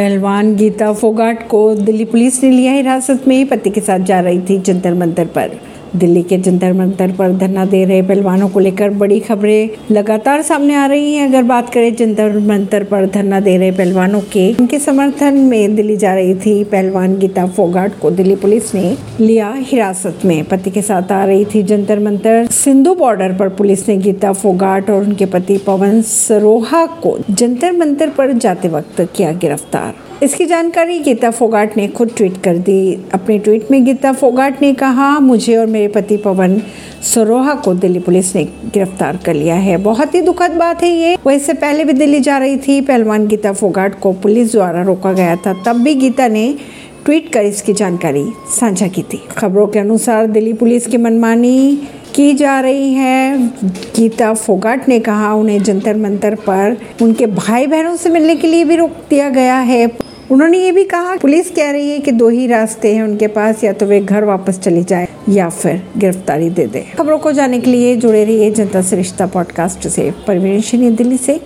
पहलवान गीता फोगाट को दिल्ली पुलिस ने लिया हिरासत में, पति के साथ जा रही थी जंतर मंतर पर। दिल्ली के जंतर मंतर पर धरना दे रहे पहलवानों को लेकर बड़ी खबरें लगातार सामने आ रही हैं। अगर बात करें जंतर मंतर पर धरना दे रहे पहलवानों के, उनके समर्थन में दिल्ली जा रही थी पहलवान गीता फोगाट को दिल्ली पुलिस ने लिया हिरासत में। पति के साथ आ रही थी जंतर मंतर सिंधु बॉर्डर पर पुलिस ने गीता फोगाट और उनके पति पवन सरोहा को जंतर मंतर पर जाते वक्त किया गिरफ़्तार। इसकी जानकारी गीता फोगाट ने खुद ट्वीट कर दी। अपने ट्वीट में गीता फोगाट ने कहा, मुझे और मेरे पति पवन सरोहा को दिल्ली पुलिस ने गिरफ़्तार कर लिया है। बहुत ही दुखद बात है ये। वो इससे पहले भी दिल्ली जा रही थी। पहलवान गीता फोगाट को पुलिस द्वारा रोका गया था। तब भी गीता ने ट्वीट कर इसकी जानकारी साझा की थी। खबरों के अनुसार दिल्ली पुलिस की मनमानी की जा रही है। गीता फोगाट ने कहा, उन्हें जंतर मंतर पर उनके भाई बहनों से मिलने के लिए भी रोक दिया गया है। उन्होंने ये भी कहा, पुलिस कह रही है कि दो ही रास्ते हैं उनके पास, या तो वे घर वापस चले जाए, या फिर गिरफ्तारी दे दे। खबरों को जाने के लिए जुड़े रहिए जनता से रिश्ता पॉडकास्ट से। परवीन दिल्ली से।